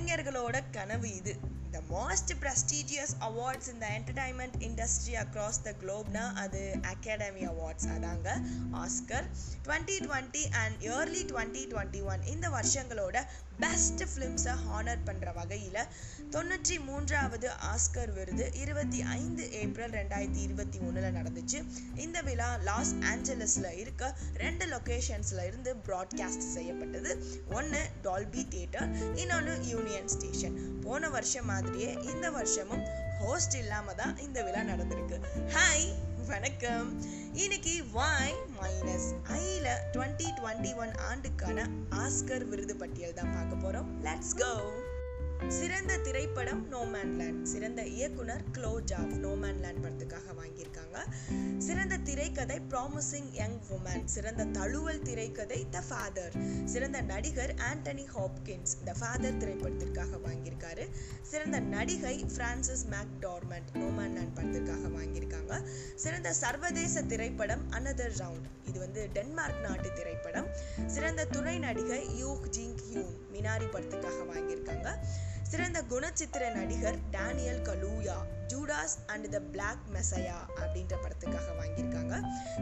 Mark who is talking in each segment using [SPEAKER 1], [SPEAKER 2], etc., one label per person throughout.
[SPEAKER 1] கலைஞர்களோட கனவு இது. The most prestigious awards இந்த என்டர்டைன்மெண்ட் இண்டஸ்ட்ரி அக்ராஸ் த குளோப்னா அது அகாடமி அவார்ட்ஸ் அதாங்க Oscar twenty twenty and early twenty twenty one இந்த வருஷங்களோட பெஸ்ட் ஃபிலிம்ஸை ஹானர் பண்ணுற வகையில் தொண்ணூற்றி மூன்றாவது ஆஸ்கர் விருது இருபத்தி ஐந்து ஏப்ரல் ரெண்டாயிரத்தி இருபத்தி ஒன்றில் நடந்துச்சு. இந்த விழா லாஸ் ஏஞ்சலஸில் இருக்க ரெண்டு லொக்கேஷன்ஸில் இருந்து ப்ராட்காஸ்ட் செய்யப்பட்டது. ஒன்று டால்பி தியேட்டர் இன்னொன்று யூனியன் ஸ்டேஷன் போன வருஷம் மாதிரியே இந்த வருஷமும் ஹோஸ்ட் இல்லாம தான் இந்த விழா நடந்திருக்கு. ஹாய் வணக்கம். இன்னைக்கு வாய் மைனஸ் ஐல டுவெண்ட்டி டுவெண்ட்டி ஒன் ஆண்டுக்கான ஆஸ்கர் விருது பட்டியல் தான் பார்க்க போறோம். லெட்ஸ் கோ சிறந்த திரைப்படம் நோமேன்லேண்ட் சிறந்த இயக்குனர் க்ளோ ஜாப் நோமேன்லேண்ட் வாங்கியிருக்காங்க சிறந்த திரைக்கதை ப்ராமிசிங் யங் உமன் சிறந்த தழுவல் திரைக்கதை த ஃபாதர் சிறந்த நடிகர் ஆண்டனி ஹாப்கின்ஸ் த ஃபாதர் திரைப்படத்திற்காக வாங்கியிருக்காரு. சிறந்த நடிகை Frances McDormand Nomadland படத்திற்காக வாங்கியிருக்காங்க. சிறந்த சர்வதேச திரைப்படம் அனதர் ரவுண்ட் இது வந்து டென்மார்க் நாட்டு திரைப்படம். சிறந்த துணை நடிகை யூக் ஜிங் ஹியூன் மினாரி படத்துக்காக வாங்கியிருக்காங்க. சிறந்த குணச்சித்திர நடிகர் Daniel Kaluuya Judas and the Black Messiah அப்படின்ற படத்துக்காக வாங்கியிருக்காங்க.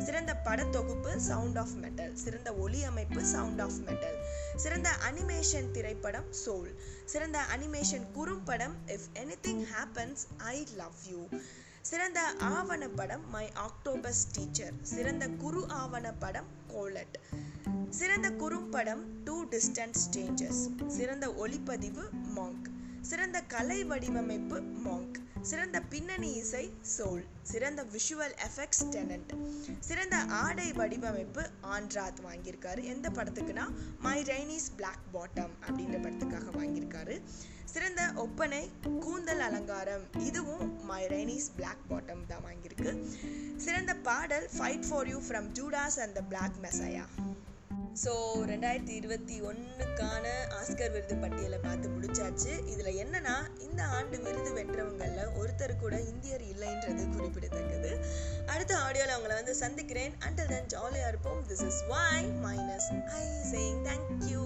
[SPEAKER 1] சிறந்த படத்தொகுப்பு சவுண்ட் ஆஃப் மெட்டல் சிறந்த ஒலி அமைப்பு சவுண்ட் ஆஃப் மெட்டல் சிறந்த அனிமேஷன் திரைப்படம் சோல் சிறந்த அனிமேஷன் குறும்படம் if anything happens I love you சிறந்த ஆவணப்படம் மை ஆக்டோபஸ் டீச்சர் சிறந்த குறு ஆவணப்படம் கோலட் சிறந்த குறும்படம் டூ டிஸ்டன்ஸ் ஸ்டேஞ்சஸ் சிறந்த ஒளிப்பதிவு மாங்க் சிறந்த கலை வடிவமைப்பு மாங்க் சிறந்த பின்னணி இசை சோல் சிறந்த விஷுவல் எஃபெக்ட்ஸ் டெனண்ட் சிறந்த ஆடை வடிவமைப்பு ஆண்ட்ராத் வாங்கியிருக்காரு. எந்த படத்துக்குன்னா மை ரைனிஸ் பிளாக் பாட்டம் அப்படின்ற படத்துக்காக வாங்கியிருக்காரு. சிறந்த ஒப்பனை கூந்தல் அலங்காரம் இதுவும் மை ரைனிஸ் பிளாக் பாட்டம் தான் வாங்கியிருக்கு. சிறந்த பாடல் fight for you from Judas and the Black Messiah so ரெண்டாயிரத்தி இருபத்தி ஒன்றுக்கான ஆஸ்கர் விருது பட்டியலை பார்த்து முடிச்சாச்சு. இதில் என்னன்னா இந்த ஆண்டு விருது வென்றவங்கள்ல ஒருத்தர் கூட இந்தியர் இல்லைன்றது குறிப்பிடத்தக்கது. அடுத்த ஆடியோவில் அவங்கள வந்து சந்திக்கிறேன். அண்டர் தென் ஜாலியாக இருப்போம். This is Y minus I saying thank you